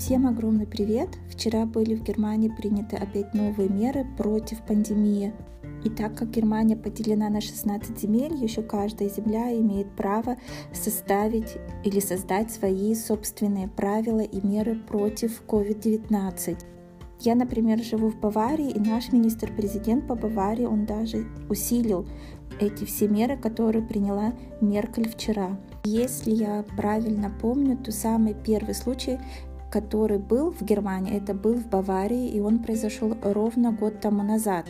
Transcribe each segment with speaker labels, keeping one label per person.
Speaker 1: Всем огромный привет! Вчера были в Германии приняты опять новые меры против пандемии. И так как Германия поделена на 16 земель, еще каждая земля имеет право составить или создать свои собственные правила и меры против COVID-19. Я, например, живу в Баварии, и наш министр-президент по Баварии, он даже усилил эти все меры, которые приняла Меркель вчера. Если я правильно помню, то самый первый случай, который был в Германии, это был в Баварии, и он произошел ровно год тому назад.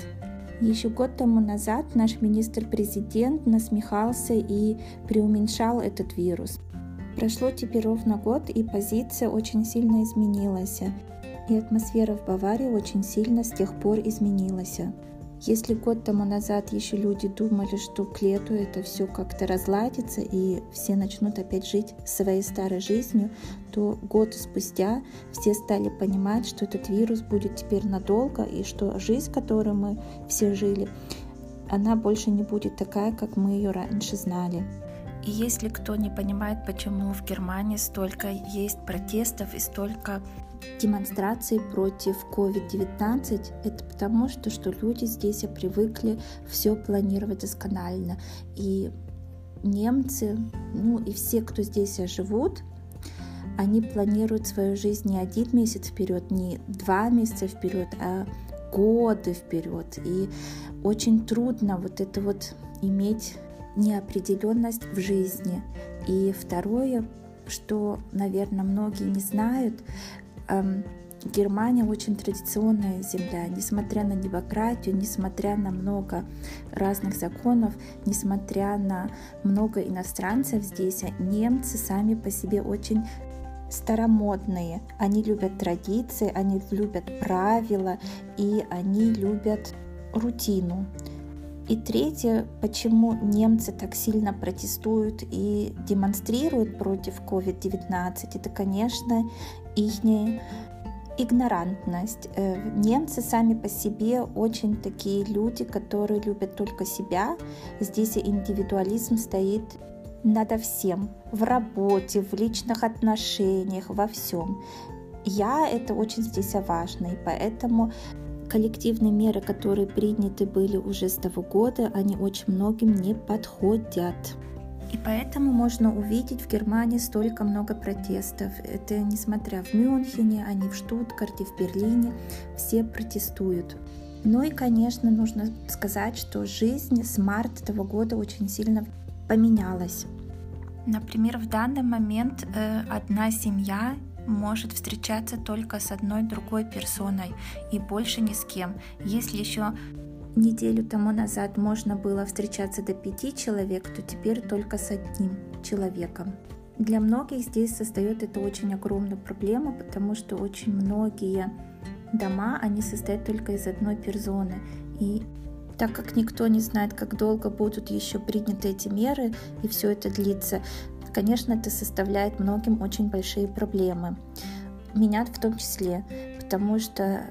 Speaker 1: Еще год тому назад наш министр-президент насмехался и преуменьшал этот вирус. Прошло теперь ровно год, и позиция очень сильно изменилась. И атмосфера в Баварии очень сильно с тех пор изменилась. Если год тому назад еще люди думали, что к лету это все как-то разладится и все начнут опять жить своей старой жизнью, то год спустя все стали понимать, что этот вирус будет теперь надолго и что жизнь, которую мы все жили, она больше не будет такая, как мы ее раньше знали. И если кто не понимает, почему в Германии столько есть протестов и столько демонстраций против COVID-19, это потому, что, что люди здесь привыкли все планировать досконально. И немцы, ну и все, кто здесь живут, они планируют свою жизнь не один месяц вперед, не два месяца вперед, а годы вперед. И очень трудно вот это вот иметь неопределенность в жизни. И второе, что, наверное, многие не знают, Германия очень традиционная земля, несмотря на демократию, несмотря на много разных законов, несмотря на много иностранцев здесь, немцы сами по себе очень старомодные. Они любят традиции, они любят правила и они любят рутину. И третье, почему немцы так сильно протестуют и демонстрируют против COVID-19, это, конечно, их игнорантность. Э, немцы сами по себе очень такие люди, которые любят только себя. Здесь индивидуализм стоит надо всем, в работе, в личных отношениях, во всем. Я это очень здесь важно, и поэтому коллективные меры, которые приняты были уже с того года, они очень многим не подходят. И поэтому можно увидеть в Германии столько много протестов. Это несмотря в Мюнхене, они в Штутгарте, в Берлине, все протестуют. Ну и, конечно, нужно сказать, что жизнь с марта этого года очень сильно поменялась. Например, в данный момент э, одна семья может встречаться только с одной другой персоной и больше ни с кем. Если еще неделю тому назад можно было встречаться до пяти человек, то теперь только с одним человеком. Для многих здесь создает это очень огромную проблему, потому что очень многие дома, они состоят только из одной персоны. И так как никто не знает, как долго будут еще приняты эти меры, и все это длится, конечно, это составляет многим очень большие проблемы. Меня в том числе, потому что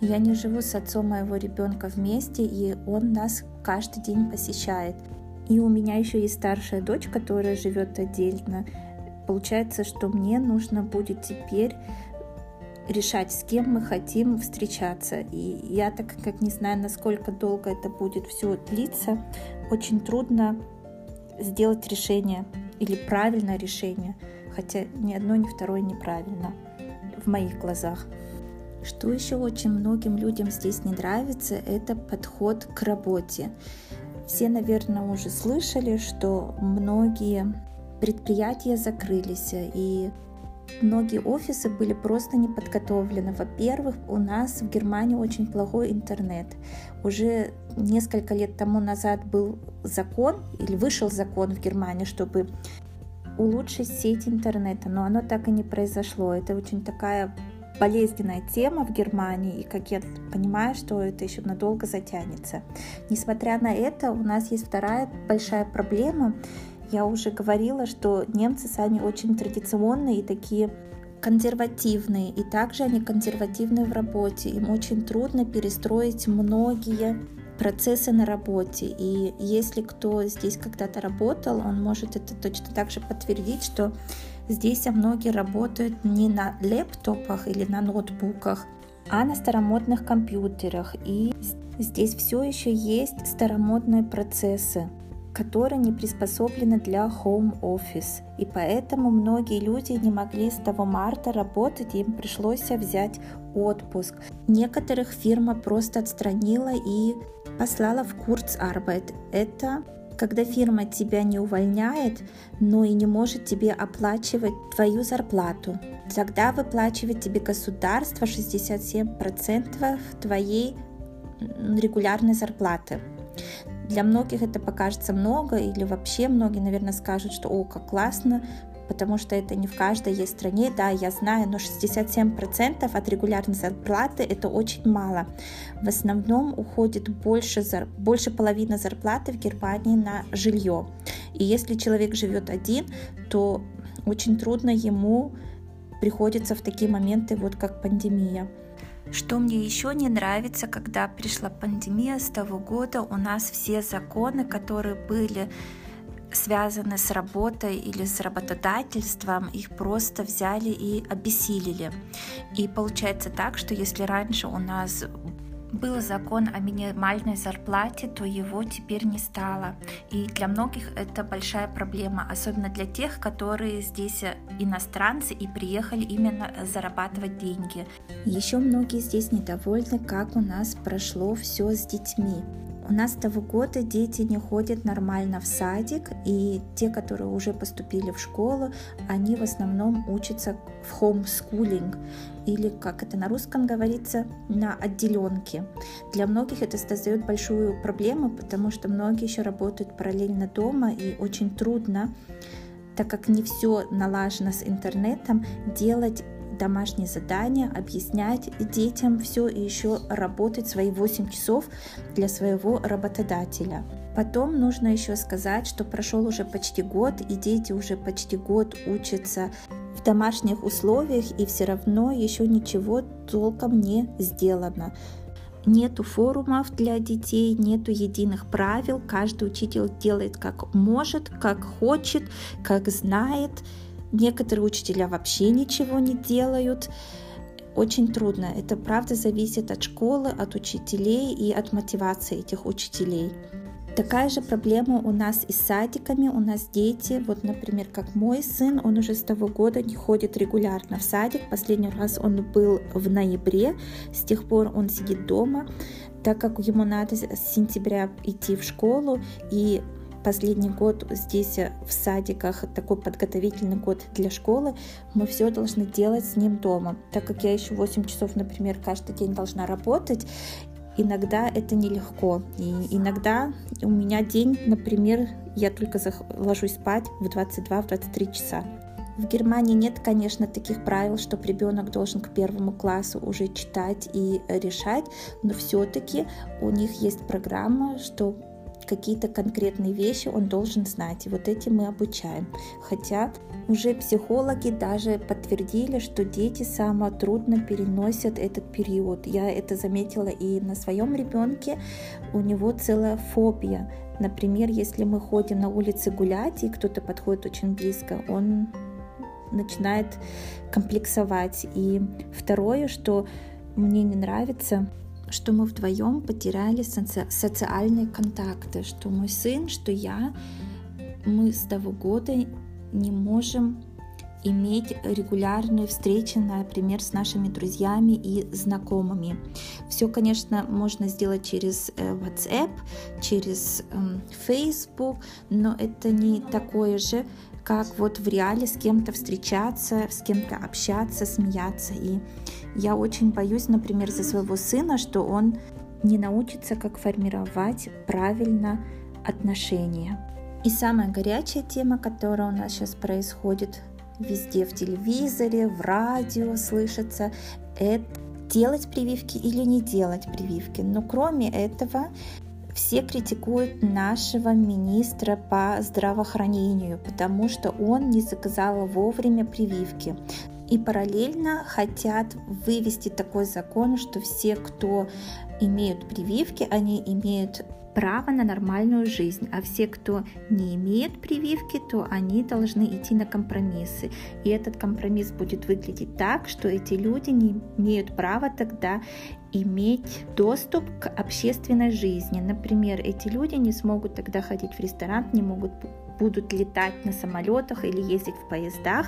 Speaker 1: я не живу с отцом моего ребенка вместе, и он нас каждый день посещает. И у меня еще есть старшая дочь, которая живет отдельно. Получается, что мне нужно будет теперь решать, с кем мы хотим встречаться. И я, так как не знаю, насколько долго это будет все длиться, очень трудно сделать решение или правильное решение, хотя ни одно, ни второе неправильно в моих глазах. Что еще очень многим людям здесь не нравится, это подход к работе. Все, наверное, уже слышали, что многие предприятия закрылись, и многие офисы были просто не подготовлены. Во-первых, у нас в Германии очень плохой интернет. Уже несколько лет тому назад был закон, или вышел закон в Германии, чтобы улучшить сеть интернета, но оно так и не произошло. Это очень такая болезненная тема в Германии, и как я понимаю, что это еще надолго затянется. Несмотря на это, у нас есть вторая большая проблема. Я уже говорила, что немцы сами очень традиционные и такие консервативные, и также они консервативны в работе. Им очень трудно перестроить многие процессы на работе. И если кто здесь когда-то работал, он может это точно так же подтвердить, что Здесь многие работают не на лэптопах или на ноутбуках, а на старомодных компьютерах. И здесь все еще есть старомодные процессы которые не приспособлены для home office. И поэтому многие люди не могли с того марта работать, им пришлось взять отпуск. Некоторых фирма просто отстранила и послала в Kurzarbeit. Это когда фирма тебя не увольняет, но и не может тебе оплачивать твою зарплату. Тогда выплачивает тебе государство 67% твоей регулярной зарплаты. Для многих это покажется много, или вообще многие, наверное, скажут, что «О, как классно», потому что это не в каждой есть стране, да, я знаю, но 67% от регулярной зарплаты это очень мало. В основном уходит больше, больше половины зарплаты в Германии на жилье. И если человек живет один, то очень трудно ему приходится в такие моменты, вот как пандемия. Что мне еще не нравится, когда пришла пандемия с того года, у нас все законы, которые были связаны с работой или с работодательством, их просто взяли и обессилили. И получается так, что если раньше у нас был закон о минимальной зарплате, то его теперь не стало. И для многих это большая проблема, особенно для тех, которые здесь иностранцы и приехали именно зарабатывать деньги. Еще многие здесь недовольны, как у нас прошло все с детьми. У нас с того года дети не ходят нормально в садик, и те, которые уже поступили в школу, они в основном учатся в хоумскулинг, или, как это на русском говорится, на отделенке. Для многих это создает большую проблему, потому что многие еще работают параллельно дома, и очень трудно так как не все налажено с интернетом, делать домашние задания, объяснять детям все и еще работать свои 8 часов для своего работодателя. Потом нужно еще сказать, что прошел уже почти год, и дети уже почти год учатся в домашних условиях, и все равно еще ничего толком не сделано. Нету форумов для детей, нету единых правил, каждый учитель делает как может, как хочет, как знает. Некоторые учителя вообще ничего не делают. Очень трудно. Это правда зависит от школы, от учителей и от мотивации этих учителей. Такая же проблема у нас и с садиками. У нас дети, вот, например, как мой сын, он уже с того года не ходит регулярно в садик. Последний раз он был в ноябре. С тех пор он сидит дома, так как ему надо с сентября идти в школу. И последний год здесь э, в садиках, такой подготовительный год для школы, мы все должны делать с ним дома. Так как я еще 8 часов, например, каждый день должна работать, иногда это нелегко. И иногда у меня день, например, я только ложусь спать в 22-23 часа. В Германии нет, конечно, таких правил, что ребенок должен к первому классу уже читать и решать, но все-таки у них есть программа, что какие-то конкретные вещи он должен знать. И вот этим мы обучаем. Хотя уже психологи даже подтвердили, что дети самое трудно переносят этот период. Я это заметила и на своем ребенке. У него целая фобия. Например, если мы ходим на улице гулять, и кто-то подходит очень близко, он начинает комплексовать. И второе, что мне не нравится, что мы вдвоем потеряли соци социальные контакты, что мой сын, что я, мы с того года не можем иметь регулярные встречи, например, с нашими друзьями и знакомыми. Все, конечно, можно сделать через э, WhatsApp, через эм, Facebook, но это не такое же, как вот в реале с кем-то встречаться, с кем-то общаться, смеяться. И я очень боюсь, например, за своего сына, что он не научится, как формировать правильно отношения. И самая горячая тема, которая у нас сейчас происходит везде в телевизоре, в радио слышится, это делать прививки или не делать прививки. Но кроме этого, все критикуют нашего министра по здравоохранению, потому что он не заказал вовремя прививки. И параллельно хотят вывести такой закон, что все, кто имеют прививки, они имеют право на нормальную жизнь, а все, кто не имеет прививки, то они должны идти на компромиссы. И этот компромисс будет выглядеть так, что эти люди не имеют права тогда иметь доступ к общественной жизни. Например, эти люди не смогут тогда ходить в ресторан, не могут будут летать на самолетах или ездить в поездах,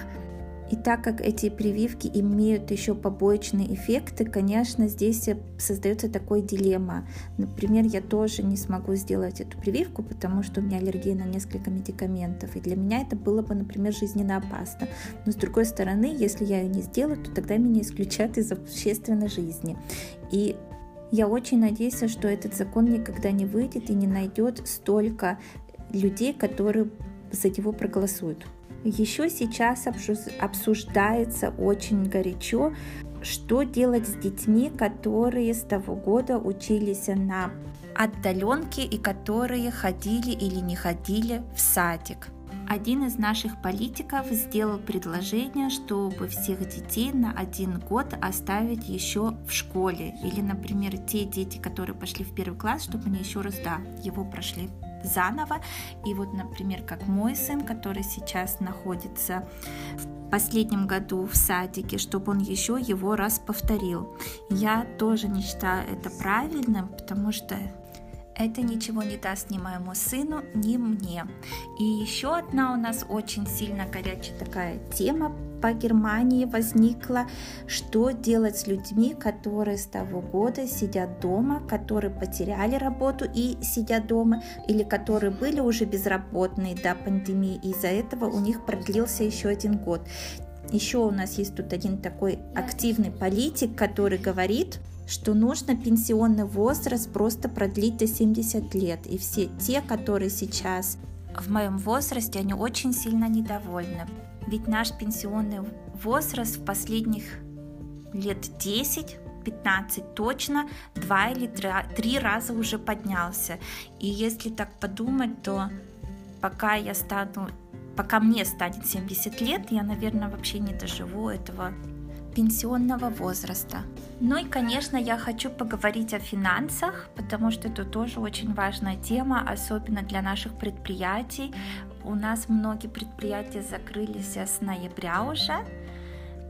Speaker 1: и так как эти прививки имеют еще побочные эффекты, конечно, здесь создается такой дилемма. Например, я тоже не смогу сделать эту прививку, потому что у меня аллергия на несколько медикаментов. И для меня это было бы, например, жизненно опасно. Но с другой стороны, если я ее не сделаю, то тогда меня исключат из общественной жизни. И я очень надеюсь, что этот закон никогда не выйдет и не найдет столько людей, которые за него проголосуют. Еще сейчас обсуждается очень горячо, что делать с детьми, которые с того года учились на отдаленке и которые ходили или не ходили в садик. Один из наших политиков сделал предложение, чтобы всех детей на один год оставить еще в школе. Или, например, те дети, которые пошли в первый класс, чтобы они еще раз, да, его прошли заново. И вот, например, как мой сын, который сейчас находится в последнем году в садике, чтобы он еще его раз повторил. Я тоже не считаю это правильным, потому что это ничего не даст ни моему сыну, ни мне. И еще одна у нас очень сильно горячая такая тема по Германии возникла, что делать с людьми, которые с того года сидят дома, которые потеряли работу и сидят дома, или которые были уже безработные до пандемии, и из-за этого у них продлился еще один год. Еще у нас есть тут один такой активный политик, который говорит, что нужно пенсионный возраст просто продлить до 70 лет. И все те, которые сейчас в моем возрасте, они очень сильно недовольны. Ведь наш пенсионный возраст в последних лет 10 15 точно, два или три раза уже поднялся. И если так подумать, то пока я стану, пока мне станет 70 лет, я, наверное, вообще не доживу этого пенсионного возраста. Ну и, конечно, я хочу поговорить о финансах, потому что это тоже очень важная тема, особенно для наших предприятий. У нас многие предприятия закрылись с ноября уже.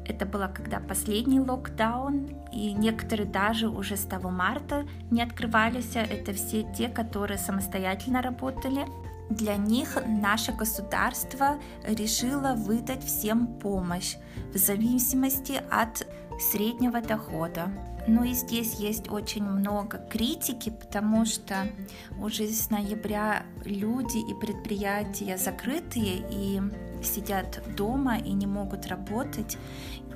Speaker 1: Это было когда последний локдаун, и некоторые даже уже с того марта не открывались. Это все те, которые самостоятельно работали. Для них наше государство решило выдать всем помощь в зависимости от среднего дохода. Ну и здесь есть очень много критики, потому что уже с ноября люди и предприятия закрытые и сидят дома и не могут работать,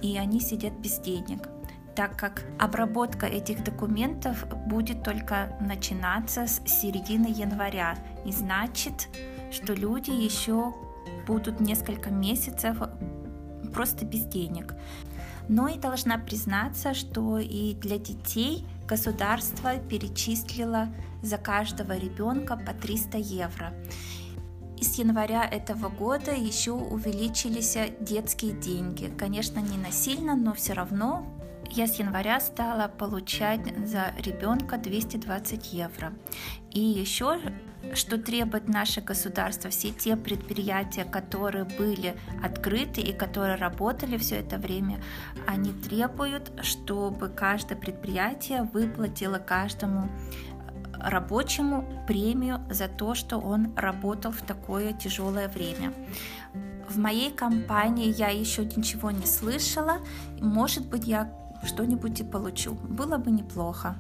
Speaker 1: и они сидят без денег так как обработка этих документов будет только начинаться с середины января. И значит, что люди еще будут несколько месяцев просто без денег. Но и должна признаться, что и для детей государство перечислило за каждого ребенка по 300 евро. И с января этого года еще увеличились детские деньги. Конечно, не насильно, но все равно я с января стала получать за ребенка 220 евро. И еще что требует наше государство, все те предприятия, которые были открыты и которые работали все это время, они требуют, чтобы каждое предприятие выплатило каждому рабочему премию за то, что он работал в такое тяжелое время. В моей компании я еще ничего не слышала, может быть, я что-нибудь и получу. Было бы неплохо.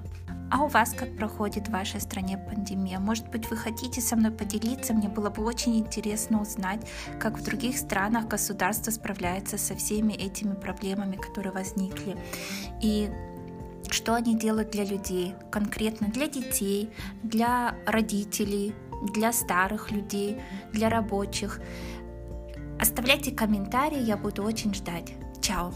Speaker 1: А у вас как проходит в вашей стране пандемия? Может быть, вы хотите со мной поделиться? Мне было бы очень интересно узнать, как в других странах государство справляется со всеми этими проблемами, которые возникли. И что они делают для людей, конкретно для детей, для родителей, для старых людей, для рабочих. Оставляйте комментарии, я буду очень ждать. Чао!